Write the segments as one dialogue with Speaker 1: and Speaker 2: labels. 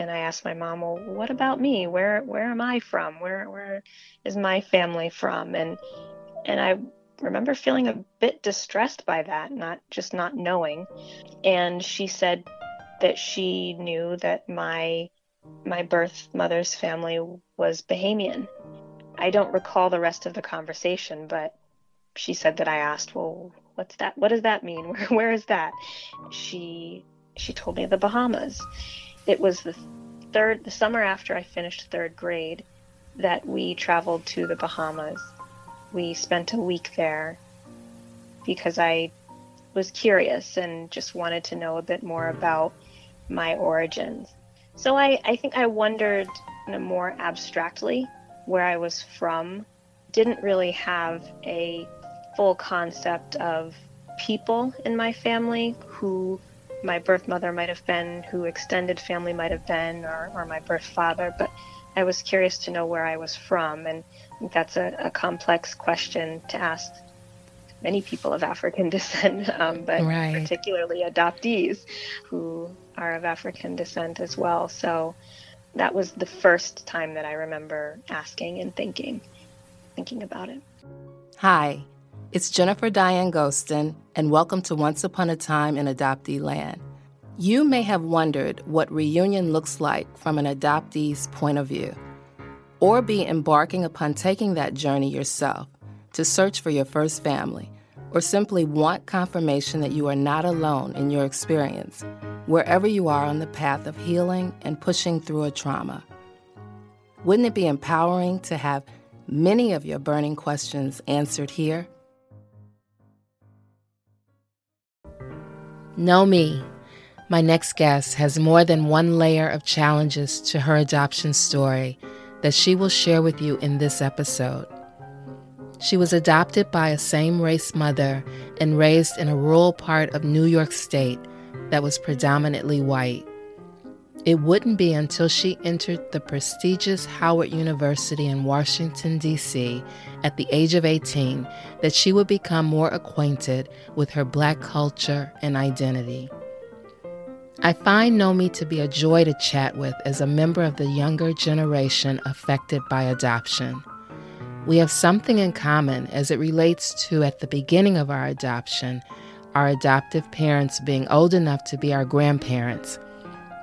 Speaker 1: and I asked my mom, "Well, what about me? Where where am I from? Where where is my family from?" And and I remember feeling a bit distressed by that, not just not knowing. And she said that she knew that my my birth mother's family was Bahamian. I don't recall the rest of the conversation, but she said that I asked, "Well, what's that? What does that mean? Where where is that?" She she told me the Bahamas. It was the third the summer after I finished third grade that we traveled to the Bahamas. We spent a week there because I was curious and just wanted to know a bit more about my origins. So I, I think I wondered more abstractly where I was from. Didn't really have a full concept of people in my family who my birth mother might have been, who extended family might have been, or, or my birth father, but I was curious to know where I was from. And that's a, a complex question to ask many people of African descent, um, but right. particularly adoptees who are of African descent as well. So that was the first time that I remember asking and thinking, thinking about it.
Speaker 2: Hi, it's Jennifer Diane Gostin, and welcome to Once Upon a Time in Adoptee Land. You may have wondered what reunion looks like from an adoptee's point of view, or be embarking upon taking that journey yourself to search for your first family, or simply want confirmation that you are not alone in your experience, wherever you are on the path of healing and pushing through a trauma. Wouldn't it be empowering to have many of your burning questions answered here? Know me. My next guest has more than one layer of challenges to her adoption story that she will share with you in this episode. She was adopted by a same race mother and raised in a rural part of New York State that was predominantly white. It wouldn't be until she entered the prestigious Howard University in Washington, D.C., at the age of 18, that she would become more acquainted with her black culture and identity. I find Nomi to be a joy to chat with as a member of the younger generation affected by adoption. We have something in common as it relates to, at the beginning of our adoption, our adoptive parents being old enough to be our grandparents,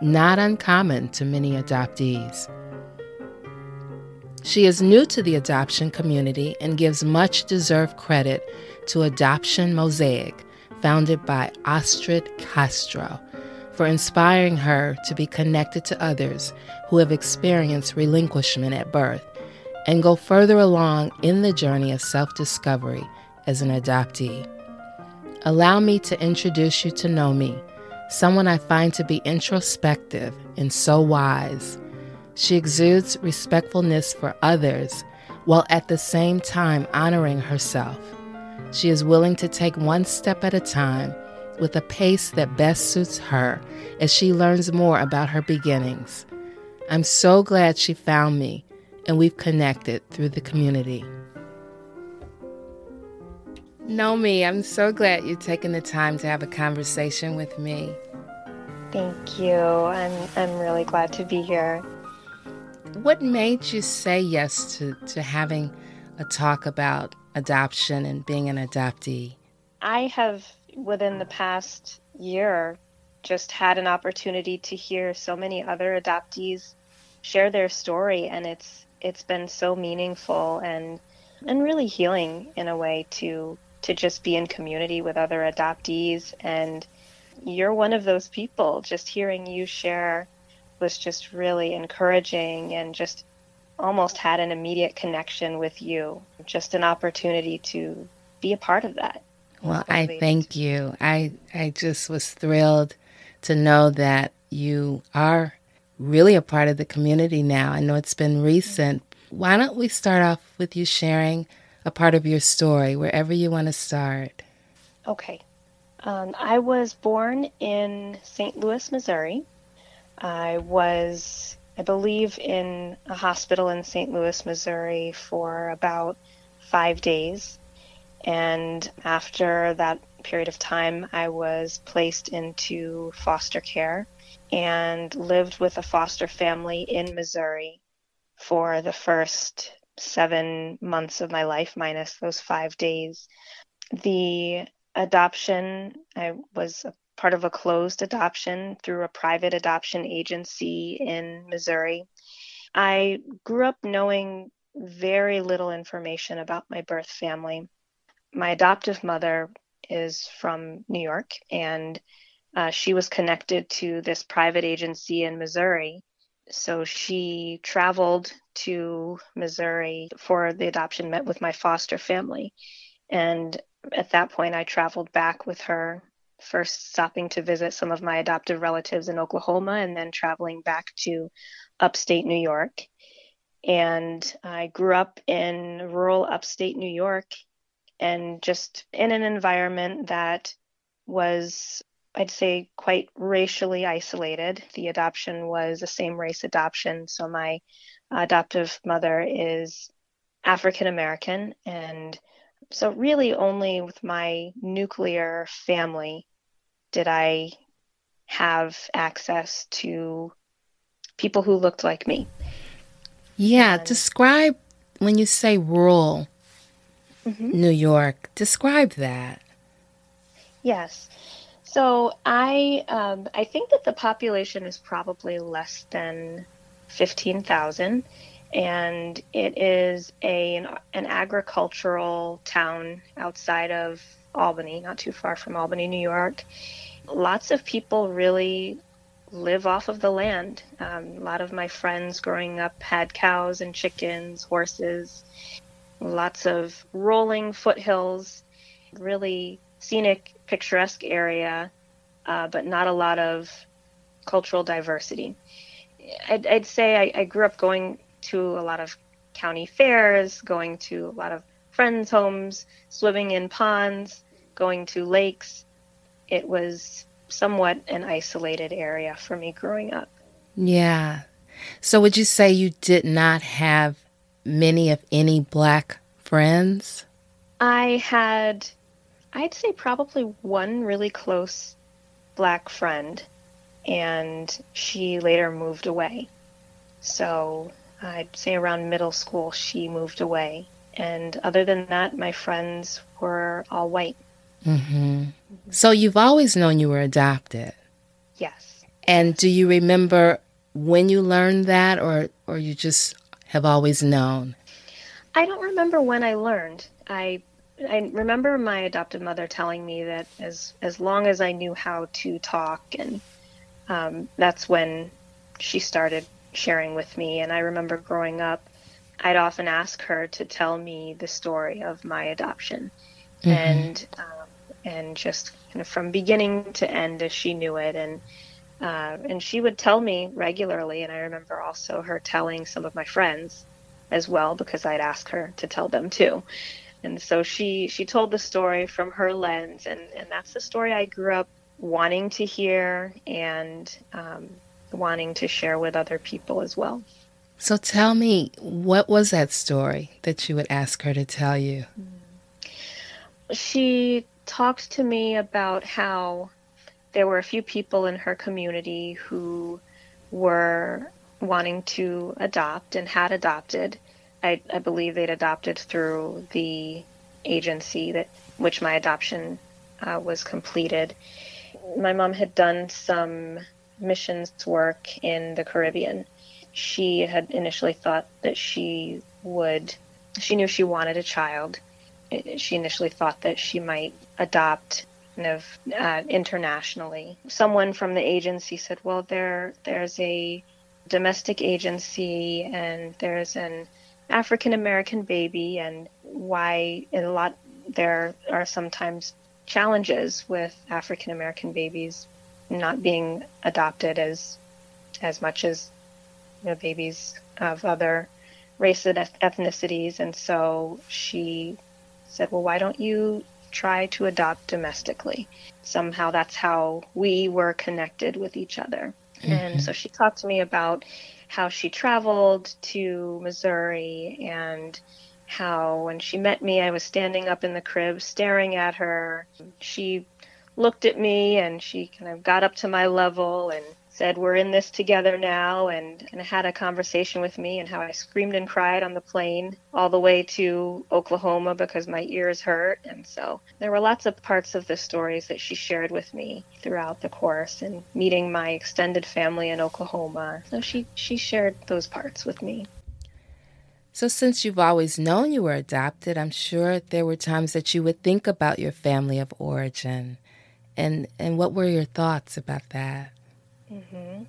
Speaker 2: not uncommon to many adoptees. She is new to the adoption community and gives much deserved credit to Adoption Mosaic, founded by Astrid Castro, for inspiring her to be connected to others who have experienced relinquishment at birth and go further along in the journey of self discovery as an adoptee. Allow me to introduce you to Nomi, someone I find to be introspective and so wise. She exudes respectfulness for others while at the same time honoring herself. She is willing to take one step at a time with a pace that best suits her as she learns more about her beginnings. I'm so glad she found me and we've connected through the community. Nomi, I'm so glad you're taking the time to have a conversation with me.
Speaker 1: Thank you. I'm, I'm really glad to be here.
Speaker 2: What made you say yes to, to having a talk about adoption and being an adoptee?
Speaker 1: I have, within the past year, just had an opportunity to hear so many other adoptees share their story, and it's it's been so meaningful and and really healing in a way to to just be in community with other adoptees. And you're one of those people. Just hearing you share was just really encouraging and just almost had an immediate connection with you. Just an opportunity to be a part of that.
Speaker 2: Well i thank you. I i just was thrilled to know that you are really a part of the community now. I know it's been recent. Why don't we start off with you sharing a part of your story, wherever you want to start?
Speaker 1: Okay. Um, I was born in St. Louis, Missouri. I was, I believe, in a hospital in St. Louis, Missouri for about five days. And after that period of time, I was placed into foster care and lived with a foster family in Missouri for the first seven months of my life, minus those five days. The adoption, I was a part of a closed adoption through a private adoption agency in Missouri. I grew up knowing very little information about my birth family. My adoptive mother is from New York, and uh, she was connected to this private agency in Missouri. So she traveled to Missouri for the adoption, met with my foster family. And at that point, I traveled back with her, first stopping to visit some of my adoptive relatives in Oklahoma and then traveling back to upstate New York. And I grew up in rural upstate New York and just in an environment that was, I'd say, quite racially isolated. The adoption was a same race adoption. So my adoptive mother is African American. And so, really, only with my nuclear family did I have access to people who looked like me.
Speaker 2: Yeah, and, describe when you say rural mm-hmm. New York, describe that.
Speaker 1: Yes. So I um, I think that the population is probably less than fifteen thousand, and it is a an, an agricultural town outside of Albany, not too far from Albany, New York. Lots of people really live off of the land. Um, a lot of my friends growing up had cows and chickens, horses, lots of rolling foothills, really scenic, picturesque area, uh, but not a lot of cultural diversity. I'd, I'd say I, I, grew up going to a lot of county fairs, going to a lot of friends' homes, swimming in ponds, going to lakes. It was somewhat an isolated area for me growing up.
Speaker 2: Yeah. So, would you say you did not have many, of any, black friends?
Speaker 1: I had, I'd say, probably one really close black friend, and she later moved away. So, I'd say around middle school, she moved away. And other than that, my friends were all white.
Speaker 2: Mm-hmm. So you've always known you were adopted.
Speaker 1: Yes.
Speaker 2: And do you remember when you learned that, or or you just have always known?
Speaker 1: I don't remember when I learned. I I remember my adopted mother telling me that as as long as I knew how to talk, and um, that's when she started sharing with me. And I remember growing up, I'd often ask her to tell me the story of my adoption, mm-hmm. and um, and just kind of from beginning to end as she knew it, and uh, and she would tell me regularly. And I remember also her telling some of my friends as well because I'd ask her to tell them too. And so she she told the story from her lens, and and that's the story I grew up wanting to hear and um, wanting to share with other people as well.
Speaker 2: So tell me, what was that story that you would ask her to tell you?
Speaker 1: She talked to me about how there were a few people in her community who were wanting to adopt and had adopted. I, I believe they'd adopted through the agency that which my adoption uh, was completed. My mom had done some missions work in the Caribbean. She had initially thought that she would, she knew she wanted a child. She initially thought that she might adopt kind of uh, internationally. Someone from the agency said, "Well, there there's a domestic agency and there's an African American baby and why a lot there are sometimes challenges with African American babies not being adopted as as much as you know, babies of other races and ethnicities. And so she said well why don't you try to adopt domestically somehow that's how we were connected with each other Mm-hmm. And so she talked to me about how she traveled to Missouri and how when she met me, I was standing up in the crib staring at her. She looked at me and she kind of got up to my level and said we're in this together now and, and had a conversation with me and how I screamed and cried on the plane all the way to Oklahoma because my ears hurt. And so there were lots of parts of the stories that she shared with me throughout the course and meeting my extended family in Oklahoma. So she, she shared those parts with me.
Speaker 2: So, since you've always known you were adopted, I'm sure there were times that you would think about your family of origin. And, and what were your thoughts about that?
Speaker 1: Mm-hmm.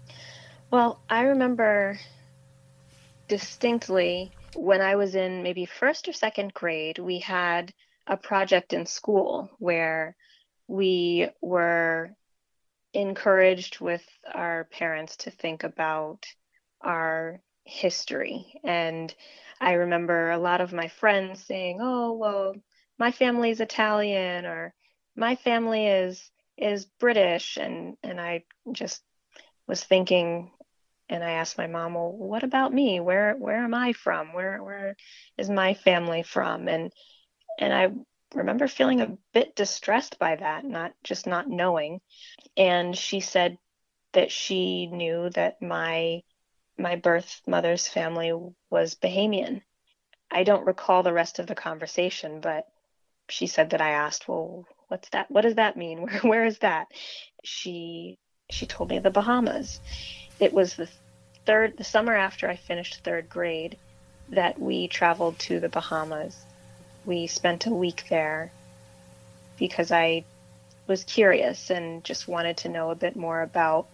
Speaker 1: Well, I remember distinctly when I was in maybe first or second grade, we had a project in school where we were encouraged with our parents to think about our history. And I remember a lot of my friends saying, "Oh, well, my family is Italian," or "My family is is British," and and I just was thinking and I asked my mom, "Well, what about me? Where where am I from? Where where is my family from?" And and I remember feeling a bit distressed by that, not just not knowing. And she said that she knew that my my birth mother's family was Bahamian. I don't recall the rest of the conversation, but she said that I asked, "Well, what's that? What does that mean? Where where is that?" She she told me the Bahamas. It was the third, the summer after I finished third grade, that we traveled to the Bahamas. We spent a week there because I was curious and just wanted to know a bit more about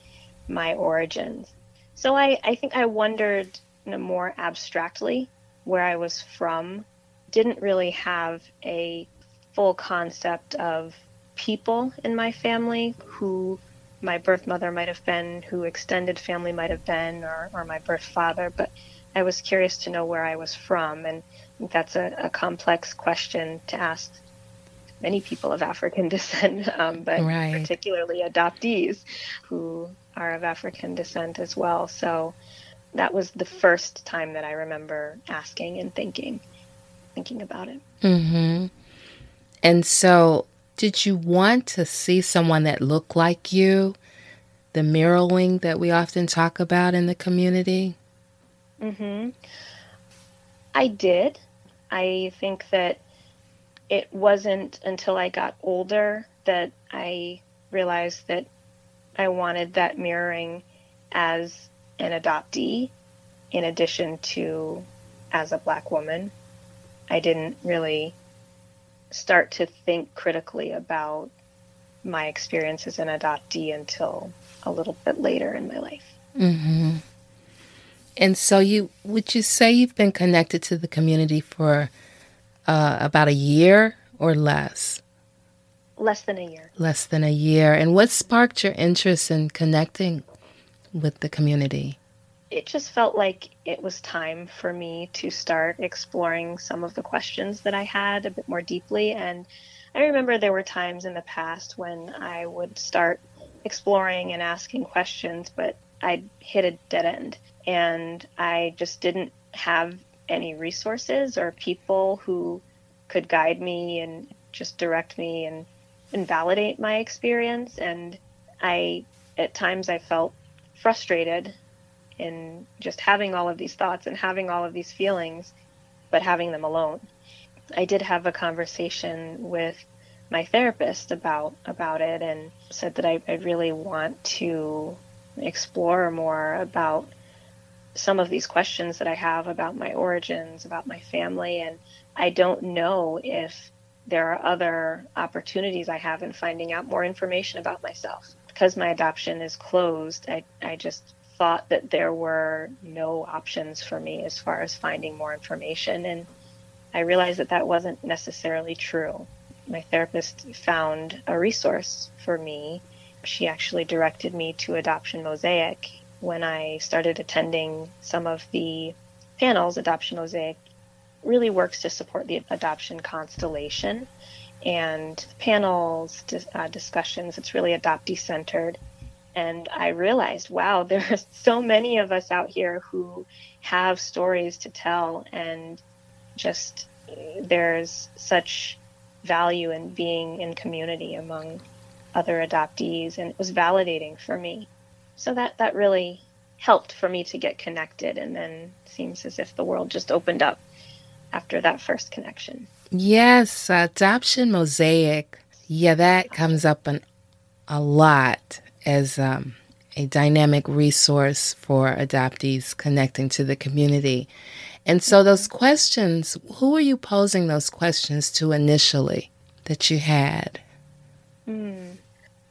Speaker 1: my origins. So I, I think I wondered you know, more abstractly where I was from. Didn't really have a full concept of people in my family who my birth mother might have been, who extended family might have been, or, or my birth father, but I was curious to know where I was from. And that's a, a complex question to ask many people of African descent, um, but right. particularly adoptees who are of African descent as well. So that was the first time that I remember asking and thinking, thinking about it.
Speaker 2: Mm-hmm. And so did you want to see someone that looked like you? The mirroring that we often talk about in the community?
Speaker 1: Mhm. I did. I think that it wasn't until I got older that I realized that I wanted that mirroring as an adoptee in addition to as a black woman. I didn't really start to think critically about my experience as an adoptee until a little bit later in my life.
Speaker 2: Mm-hmm. And so, you would you say you've been connected to the community for uh, about a year or less?
Speaker 1: Less than a year.
Speaker 2: Less than a year. And what sparked your interest in connecting with the community?
Speaker 1: It just felt like it was time for me to start exploring some of the questions that I had a bit more deeply. And I remember there were times in the past when I would start exploring and asking questions, but I'd hit a dead end. And I just didn't have any resources or people who could guide me and just direct me and, and validate my experience. And I, at times, I felt frustrated in just having all of these thoughts and having all of these feelings, but having them alone. I did have a conversation with my therapist about about it and said that I, I really want to explore more about some of these questions that I have about my origins, about my family, and I don't know if there are other opportunities I have in finding out more information about myself. Because my adoption is closed, I, I just thought that there were no options for me as far as finding more information. And I realized that that wasn't necessarily true. My therapist found a resource for me. She actually directed me to Adoption Mosaic when I started attending some of the panels. Adoption Mosaic really works to support the adoption constellation and panels, uh, discussions. It's really adoptee centered and I realized, wow, there are so many of us out here who have stories to tell, and just there's such value in being in community among other adoptees, and it was validating for me. so that that really helped for me to get connected and then seems as if the world just opened up after that first connection.
Speaker 2: Yes, adoption mosaic. Yeah, that comes up an, a lot as um, a dynamic resource for adoptees connecting to the community. And so, those questions, who were you posing those questions to initially that you had?
Speaker 1: Mm.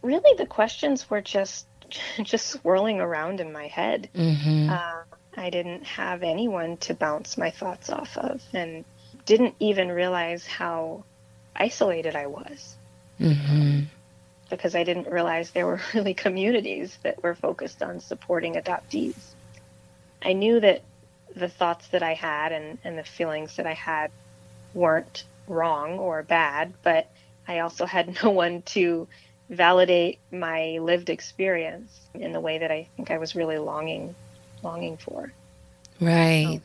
Speaker 1: Really, the questions were just just swirling around in my head. Mm-hmm. Uh, I didn't have anyone to bounce my thoughts off of, and didn't even realize how isolated I was. Mm-hmm. Because I didn't realize there were really communities that were focused on supporting adoptees. I knew that the thoughts that I had and, and the feelings that I had weren't wrong or bad, but I also had no one to validate my lived experience in the way that I think I was really longing longing for.
Speaker 2: Right.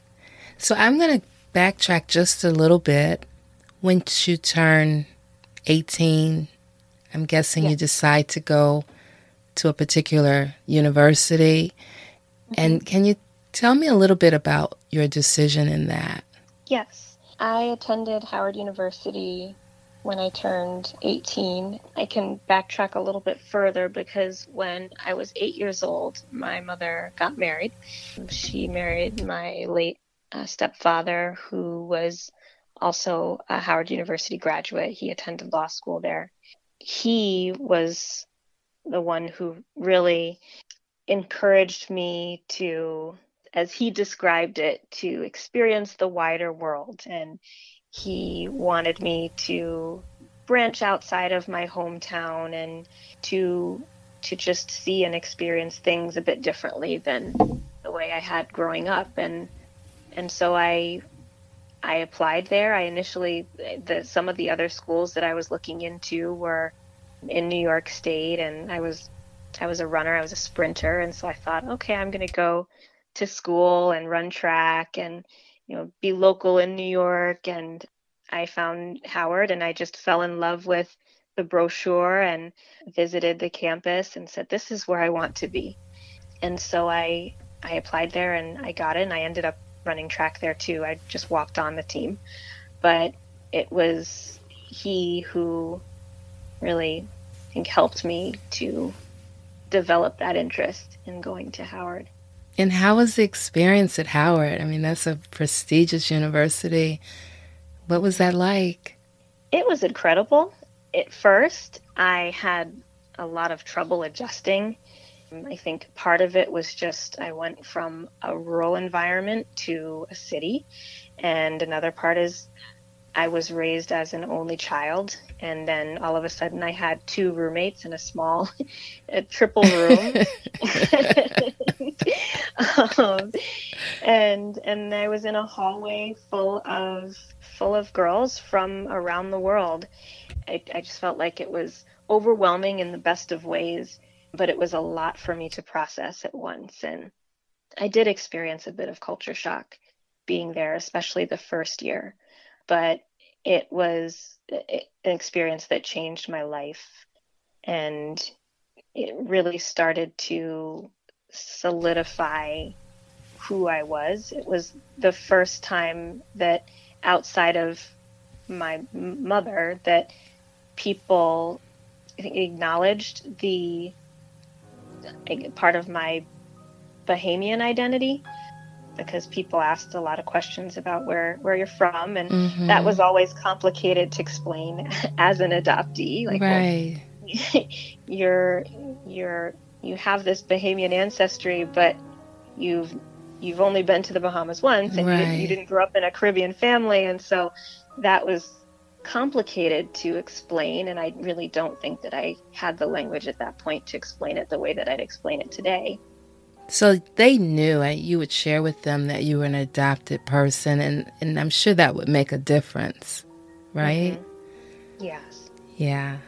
Speaker 2: So, so I'm going to backtrack just a little bit. Once you turn 18, I'm guessing you decide to go to a particular university. Mm-hmm. And can you Tell me a little bit about your decision in that.
Speaker 1: Yes. I attended Howard University when I turned 18. I can backtrack a little bit further because when I was eight years old, my mother got married. She married my late uh, stepfather, who was also a Howard University graduate. He attended law school there. He was the one who really encouraged me to as he described it, to experience the wider world. And he wanted me to branch outside of my hometown and to to just see and experience things a bit differently than the way I had growing up and and so I I applied there. I initially the some of the other schools that I was looking into were in New York State and I was I was a runner, I was a sprinter and so I thought, okay, I'm going to go to school and run track and you know be local in New York and I found Howard and I just fell in love with the brochure and visited the campus and said this is where I want to be. And so I I applied there and I got it and I ended up running track there too. I just walked on the team. But it was he who really I think helped me to develop that interest in going to Howard.
Speaker 2: And how was the experience at Howard? I mean, that's a prestigious university. What was that like?
Speaker 1: It was incredible. At first, I had a lot of trouble adjusting. I think part of it was just I went from a rural environment to a city. And another part is I was raised as an only child, and then all of a sudden I had two roommates in a small, a triple room, um, and and I was in a hallway full of full of girls from around the world. I, I just felt like it was overwhelming in the best of ways, but it was a lot for me to process at once, and I did experience a bit of culture shock being there, especially the first year. But it was an experience that changed my life and it really started to solidify who I was. It was the first time that outside of my mother that people acknowledged the part of my Bahamian identity because people asked a lot of questions about where where you're from and mm-hmm. that was always complicated to explain as an adoptee like right. well, you're you're you have this Bahamian ancestry but you've you've only been to the Bahamas once and right. you, you didn't grow up in a Caribbean family and so that was complicated to explain and I really don't think that I had the language at that point to explain it the way that I'd explain it today.
Speaker 2: So they knew and you would share with them that you were an adopted person and, and I'm sure that would make a difference, right?
Speaker 1: Mm-hmm. Yes.
Speaker 2: Yeah.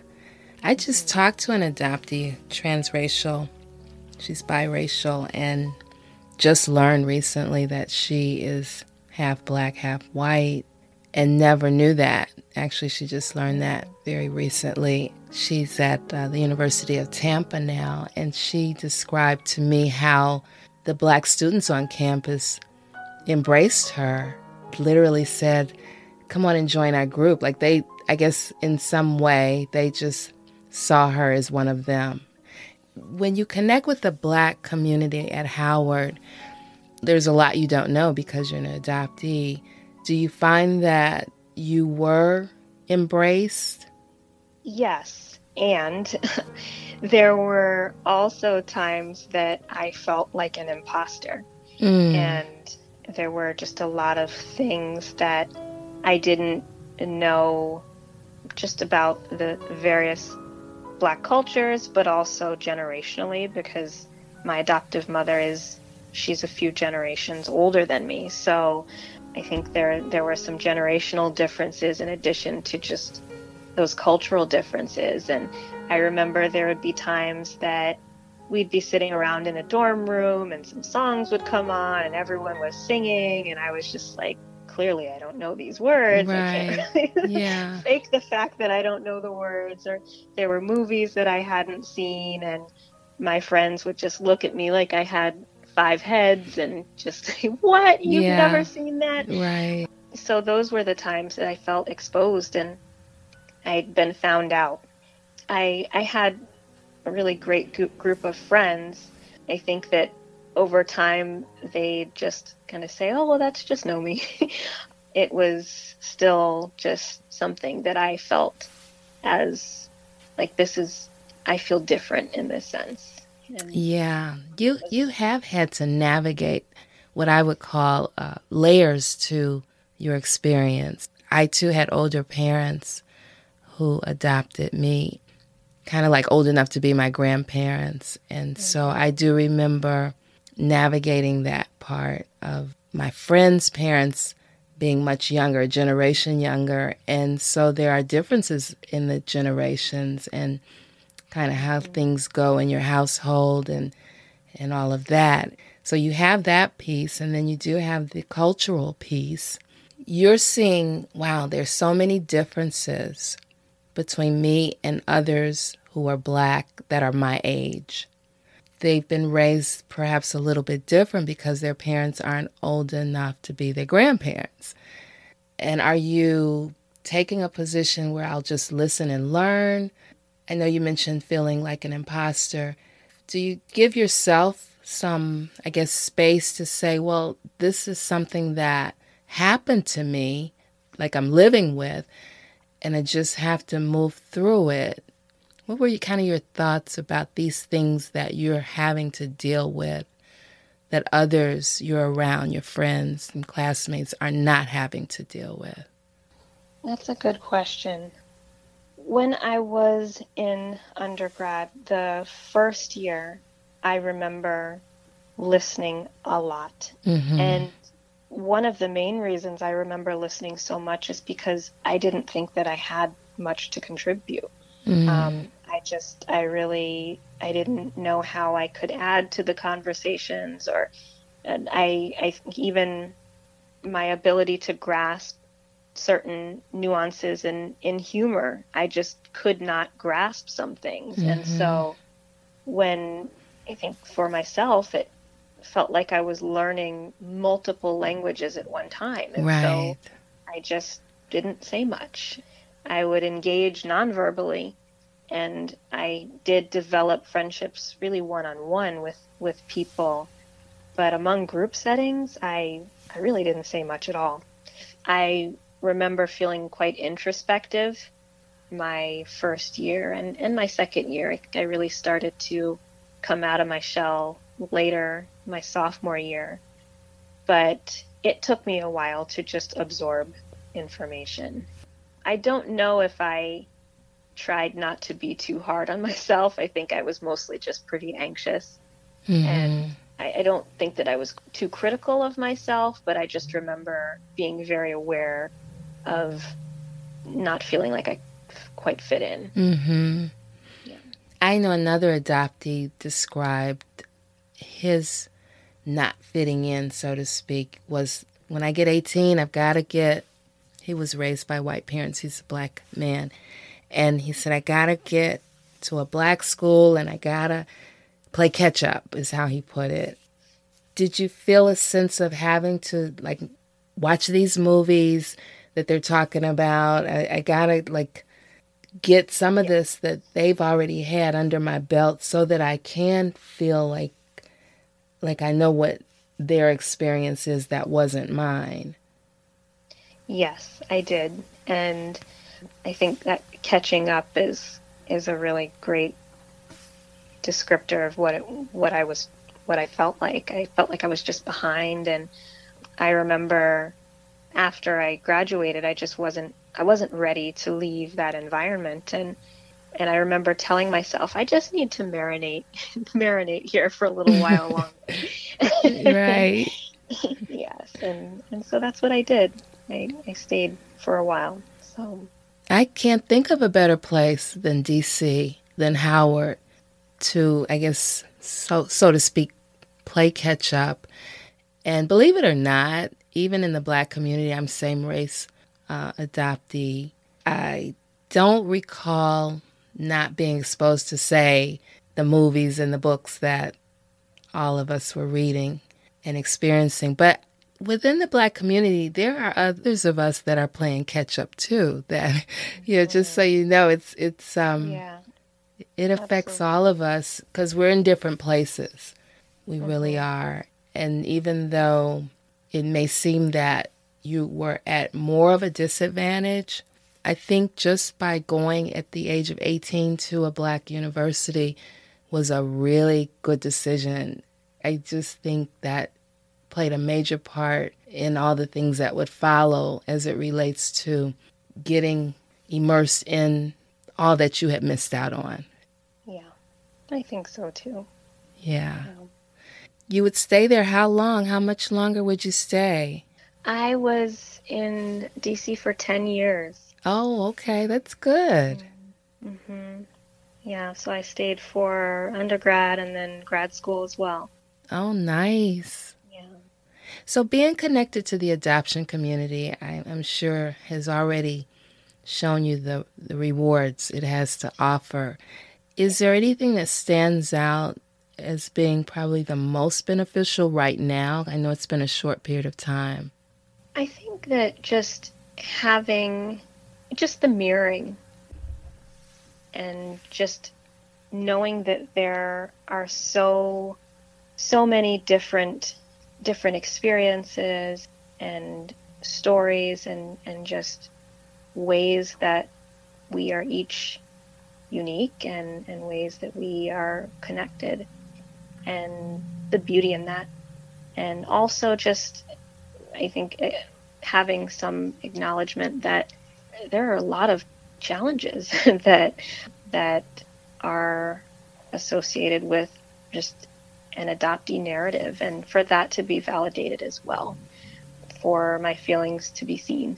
Speaker 2: I just mm-hmm. talked to an adoptee, transracial. She's biracial and just learned recently that she is half black, half white and never knew that. Actually, she just learned that very recently. She's at uh, the University of Tampa now, and she described to me how the black students on campus embraced her, literally said, Come on and join our group. Like they, I guess, in some way, they just saw her as one of them. When you connect with the black community at Howard, there's a lot you don't know because you're an adoptee. Do you find that you were embraced?
Speaker 1: Yes. And there were also times that I felt like an imposter. Mm. And there were just a lot of things that I didn't know just about the various black cultures, but also generationally because my adoptive mother is she's a few generations older than me. So I think there there were some generational differences in addition to just those cultural differences. And I remember there would be times that we'd be sitting around in a dorm room and some songs would come on and everyone was singing and I was just like clearly I don't know these words.
Speaker 2: Right. yeah.
Speaker 1: fake the fact that I don't know the words or there were movies that I hadn't seen and my friends would just look at me like I had five heads and just say, What? You've yeah. never seen that?
Speaker 2: Right.
Speaker 1: So those were the times that I felt exposed and I'd been found out. I I had a really great group of friends. I think that over time they just kind of say, "Oh, well, that's just Nomi." it was still just something that I felt as like this is I feel different in this sense.
Speaker 2: And yeah, you you have had to navigate what I would call uh, layers to your experience. I too had older parents who adopted me, kind of like old enough to be my grandparents, and mm-hmm. so I do remember navigating that part of my friends' parents being much younger, generation younger, and so there are differences in the generations and kind of how things go in your household and and all of that. So you have that piece and then you do have the cultural piece. You're seeing, wow, there's so many differences between me and others who are black that are my age. They've been raised perhaps a little bit different because their parents aren't old enough to be their grandparents. And are you taking a position where I'll just listen and learn? I know you mentioned feeling like an imposter. Do you give yourself some, I guess, space to say, well, this is something that happened to me, like I'm living with, and I just have to move through it? What were you, kind of your thoughts about these things that you're having to deal with that others you're around, your friends and classmates, are not having to deal with?
Speaker 1: That's a good question. When I was in undergrad, the first year, I remember listening a lot. Mm-hmm. And one of the main reasons I remember listening so much is because I didn't think that I had much to contribute. Mm. Um, I just, I really, I didn't know how I could add to the conversations, or and I, I think even my ability to grasp certain nuances in, in humor. I just could not grasp some things. Mm-hmm. And so when I think for myself, it felt like I was learning multiple languages at one time. And
Speaker 2: right.
Speaker 1: so I just didn't say much. I would engage nonverbally and I did develop friendships really one on one with with people. But among group settings, I I really didn't say much at all. I remember feeling quite introspective my first year and, and my second year. I, I really started to come out of my shell later, my sophomore year. But it took me a while to just absorb information. I don't know if I tried not to be too hard on myself. I think I was mostly just pretty anxious. Mm-hmm. And I, I, don't think that I was too critical of myself, but I just remember being very aware of not feeling like I quite fit in.
Speaker 2: Mm-hmm. Yeah. I know another adoptee described his not fitting in, so to speak, was when I get 18, I've got to get. He was raised by white parents, he's a black man. And he said, I gotta get to a black school and I gotta play catch up, is how he put it. Did you feel a sense of having to like watch these movies that they're talking about? I, I gotta like get some of this that they've already had under my belt so that I can feel like like I know what their experience is that wasn't mine.
Speaker 1: Yes, I did. And I think that catching up is is a really great descriptor of what it, what I was what I felt like. I felt like I was just behind and I remember after I graduated I just wasn't I wasn't ready to leave that environment and and I remember telling myself I just need to marinate marinate here for a little while
Speaker 2: longer. right.
Speaker 1: yes, and and so that's what I did. I, I stayed for a while. So
Speaker 2: I can't think of a better place than DC, than Howard to I guess so so to speak play catch up. And believe it or not, even in the black community, I'm same race uh, adoptee. I don't recall not being exposed to, say, the movies and the books that all of us were reading and experiencing. But within the black community, there are others of us that are playing catch up too. That you know, just so you know, it's it's um, yeah. it affects Absolutely. all of us because we're in different places. We mm-hmm. really are, and even though it may seem that you were at more of a disadvantage. I think just by going at the age of 18 to a black university was a really good decision. I just think that played a major part in all the things that would follow as it relates to getting immersed in all that you had missed out on.
Speaker 1: Yeah, I think so too.
Speaker 2: Yeah. yeah. You would stay there how long? How much longer would you stay?
Speaker 1: I was in DC for 10 years.
Speaker 2: Oh, okay. That's good.
Speaker 1: Mm-hmm. Yeah, so I stayed for undergrad and then grad school as well.
Speaker 2: Oh, nice.
Speaker 1: Yeah.
Speaker 2: So, being connected to the adoption community, I, am sure, has already shown you the, the rewards it has to offer. Is there anything that stands out as being probably the most beneficial right now? I know it's been a short period of time.
Speaker 1: I think that just having just the mirroring and just knowing that there are so so many different different experiences and stories and and just ways that we are each unique and and ways that we are connected. And the beauty in that. And also just I think eh, having some acknowledgement that there are a lot of challenges that that are associated with just an adoptee narrative and for that to be validated as well for my feelings to be seen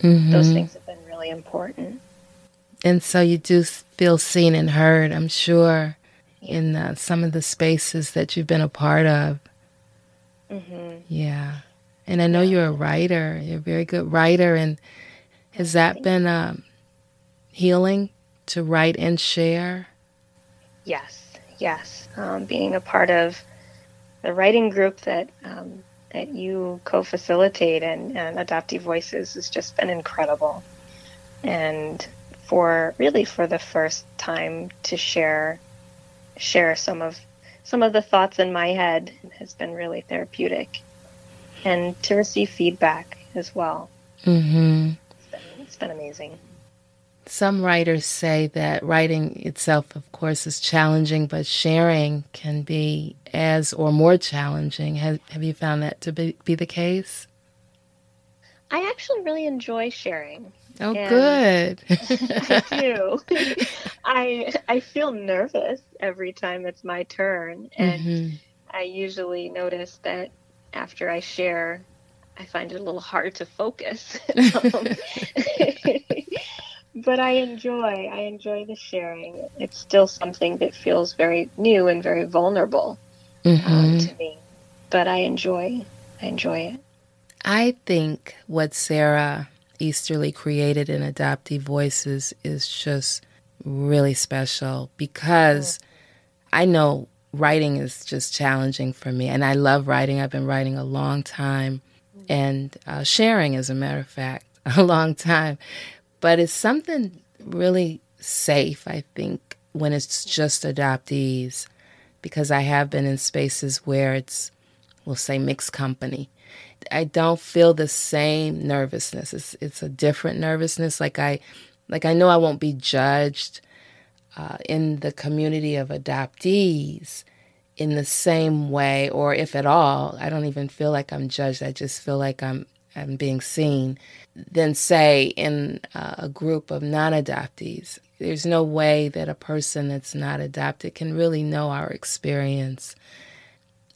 Speaker 1: mm-hmm. those things have been really important
Speaker 2: and so you do feel seen and heard i'm sure in uh, some of the spaces that you've been a part of mm-hmm. yeah and I know you're a writer. You're a very good writer. And has that been um, healing to write and share?
Speaker 1: Yes, yes. Um, being a part of the writing group that um, that you co-facilitate and, and Adoptee Voices has just been incredible. And for really for the first time to share share some of some of the thoughts in my head has been really therapeutic and to receive feedback as well.
Speaker 2: Mm-hmm.
Speaker 1: Been, amazing.
Speaker 2: Some writers say that writing itself, of course, is challenging, but sharing can be as or more challenging. Have, have you found that to be, be the case?
Speaker 1: I actually really enjoy sharing.
Speaker 2: Oh, good.
Speaker 1: I do. I I feel nervous every time it's my turn, and mm-hmm. I usually notice that after I share, I find it a little hard to focus. um, but I enjoy I enjoy the sharing. It's still something that feels very new and very vulnerable mm-hmm. um, to me, but I enjoy I enjoy it.
Speaker 2: I think what Sara Easterly created in Adoptee Voices is just really special because I know writing is just challenging for me. And I love writing. I've been writing a long time and uh, sharing, as a matter of fact, a long time. But it's something really safe, I think, when it's just adoptees, because I have been in spaces where it's, we'll say, mixed company. I don't feel the same nervousness. It's it's a different nervousness. Like I, like I know I won't be judged uh, in the community of adoptees in the same way, or if at all. I don't even feel like I'm judged. I just feel like I'm I'm being seen. Than say in uh, a group of non-adoptees. There's no way that a person that's not adopted can really know our experience.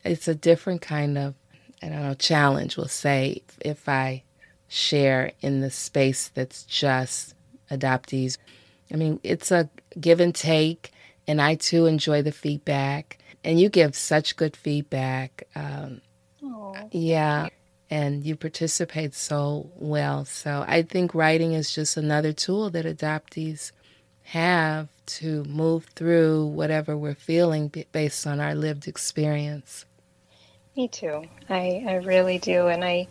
Speaker 2: It's a different kind of I don't know challenge. We'll say if I share in the space that's just adoptees. I mean, it's a give and take, and I too enjoy the feedback. And you give such good feedback. Um, yeah, and you participate so well. So I think writing is just another tool that adoptees have to move through whatever we're feeling based on our lived experience.
Speaker 1: Me too. I, I really do. And I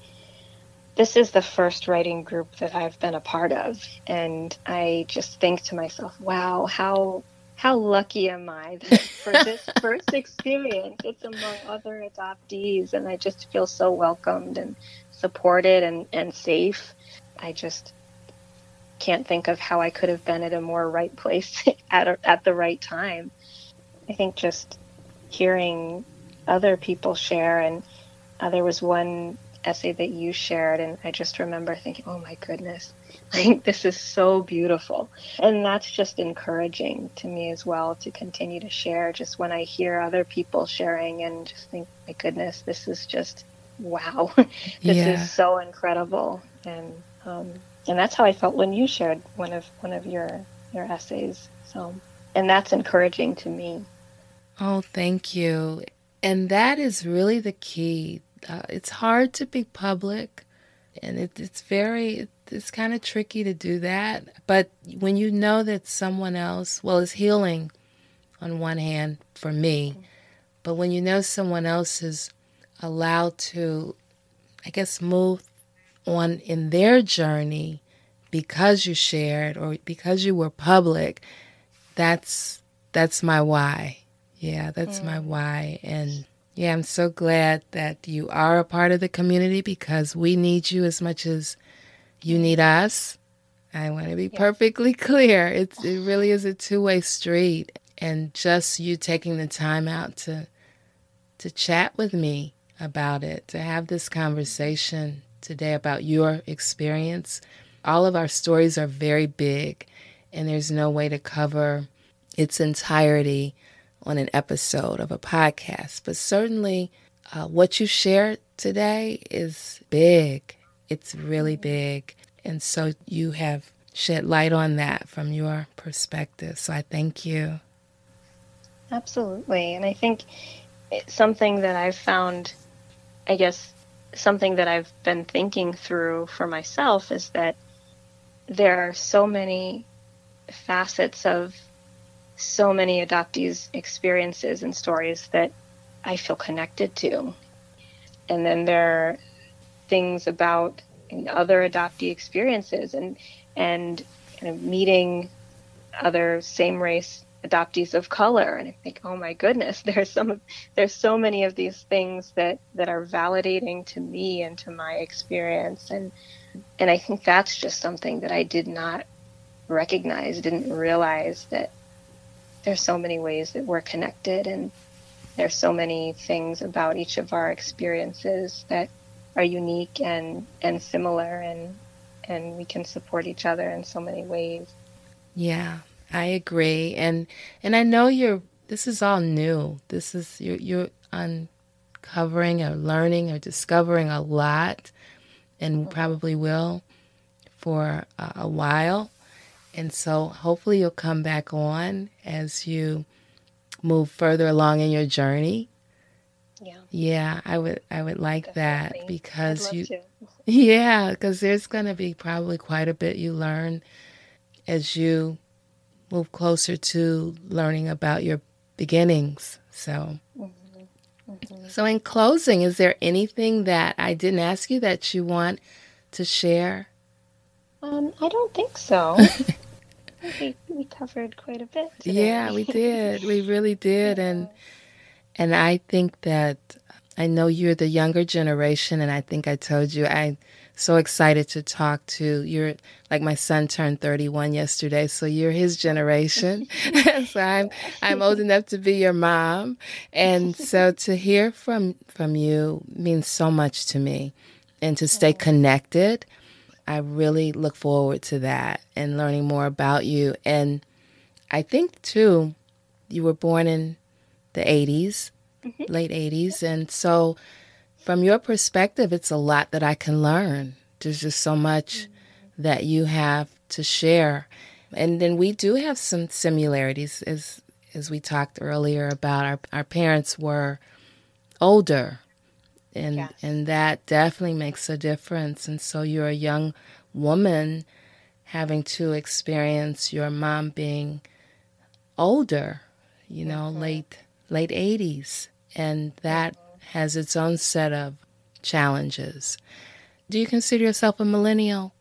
Speaker 1: this is the first writing group that I've been a part of, and I just think to myself, wow, how how lucky am I that for this first experience? It's among other adoptees, and I just feel so welcomed and supported and, and safe. I just can't think of how I could have been at a more right place at, a, at the right time. I think just hearing other people share, and uh, there was one essay that you shared and i just remember thinking oh my goodness like this is so beautiful. And that's just encouraging to me as well to continue to share just when i hear other people sharing and just think my goodness this is just wow. This yeah. is so incredible. And um, and that's how i felt when you shared one of one of your your essays. So and that's encouraging to me.
Speaker 2: Oh thank you. And that is really the key. Uh, it's hard to be public, and it, it's very it's kind of tricky to do that. But when you know that someone else, well, it's healing on one hand for me, but when you know someone else is allowed to, I guess, move on in their journey because you shared or because you were public, that's that's my why. Yeah, that's mm. my why, and yeah, I'm so glad that you are a part of the community because we need you as much as you need us. I want to be perfectly clear. It's, it really is a two way street. And just you taking the time out to, to chat with me about it, to have this conversation today about your experience. All of our stories are very big, and there's no way to cover its entirety on an episode of a podcast, but certainly uh, what you shared today is big. It's really big. And so you have shed light on that from your perspective. So I thank you.
Speaker 1: Absolutely. And I think something that I've found, I guess, something that I've been thinking through for myself is that there are so many facets of so many adoptees' experiences and stories that I feel connected to. And then there things about other adoptee experiences and and kind of meeting other same race adoptees of color. And I think oh my goodness there's some there's so many of these things that that are validating to me and to my experience. And and I think that's just something that I did not recognize didn't realize that there's so many ways that we're connected and there's so many things about each of our experiences that are unique and and similar and and we can support each other in so many ways.
Speaker 2: Yeah i agree. And and i know you're this is all new. This is you're you're uncovering or learning or discovering a lot and mm-hmm. probably will for a, a while. And so hopefully you'll come back on as you move further along in your journey
Speaker 1: Yeah.
Speaker 2: Yeah, I would I would like
Speaker 1: Definitely.
Speaker 2: that because you
Speaker 1: to.
Speaker 2: Yeah, because there's going to be probably quite a bit you learn as you move closer to learning about your beginnings. So,
Speaker 1: Mm-hmm. Mm-hmm.
Speaker 2: so in closing, is there anything that I didn't ask you that you want to share?
Speaker 1: Um, I don't think so. we, we covered quite a bit. Today.
Speaker 2: Yeah, we did. We really did, and and I think that I know you're the younger generation, and I think I told you I'm so excited to talk to you're like my son turned 31 yesterday, so you're his generation. so I'm I'm old enough to be your mom, and so to hear from from you means so much to me, and to stay connected. I really look forward to that and learning more about you. And I think too, you were born in the 80s
Speaker 1: Mhm.
Speaker 2: late 80s. And so, from your perspective, it's a lot that I can learn. There's just so much that you have to share. And then we do have some similarities, as, as we talked earlier about our, our parents were older. And, and that definitely makes a difference. And so you're a young woman having to experience your mom being older, you know,
Speaker 1: Mhm.
Speaker 2: late late 80s, and that has its own set of challenges. Do you consider yourself a millennial?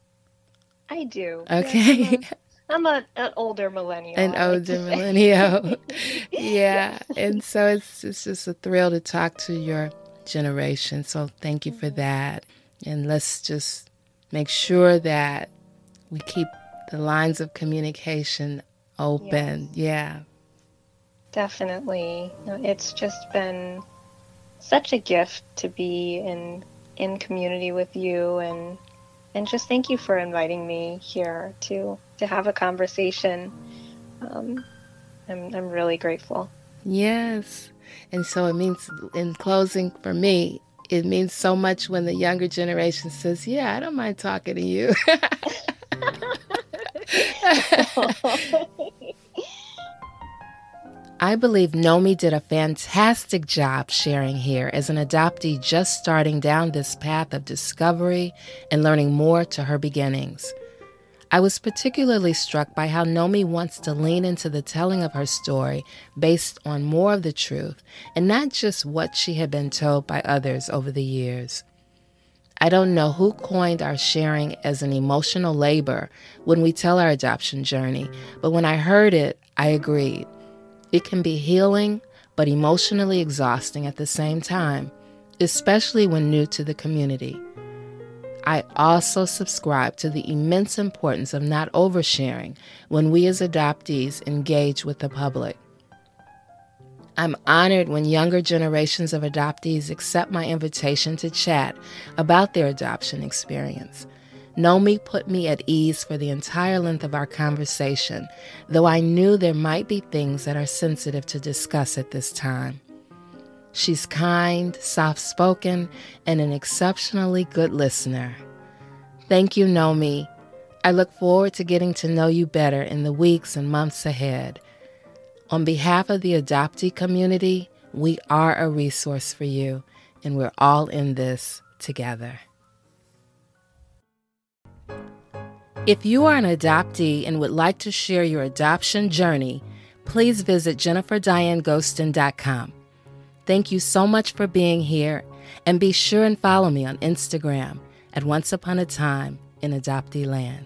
Speaker 1: I do.
Speaker 2: Okay.
Speaker 1: Yes, I'm, a, I'm a, an older millennial.
Speaker 2: An
Speaker 1: I
Speaker 2: older millennial. yeah. And so it's it's just a thrill to talk to your generation. So thank you for mm-hmm. that. And let's just make sure that we keep the lines of communication open. Yeah.
Speaker 1: Definitely. No, It's just been such a gift to be in in community with you and and just thank you for inviting me here to to have a conversation. Um, I'm I'm really grateful.
Speaker 2: Yes. And so it means, in closing, for me, it means so much when the younger generation says, Yeah, I don't mind talking to you. I believe Nomi did a fantastic job sharing here as an adoptee just starting down this path of discovery and learning more to her beginnings. I was particularly struck by how Nomi wants to lean into the telling of her story based on more of the truth and not just what she had been told by others over the years. I don't know who coined our sharing as an emotional labor when we tell our adoption journey, but when I heard it, I agreed. It can be healing, but emotionally exhausting at the same time, especially when new to the community. I also subscribe to the immense importance of not oversharing when we as adoptees engage with the public. I'm honored when younger generations of adoptees accept my invitation to chat about their adoption experience. Nomi put me at ease for the entire length of our conversation, though I knew there might be things that are sensitive to discuss at this time. She's kind, soft spoken, and an exceptionally good listener. Thank you, Nomi. I look forward to getting to know you better in the weeks and months ahead. On behalf of the adoptee community, we are a resource for you, and we're all in this together. If you are an adoptee and would like to share your adoption journey, please visit jenniferdianegostin.com. Thank you so much for being here, and be sure and follow me on Instagram at Once Upon a Time in Adoptee Land.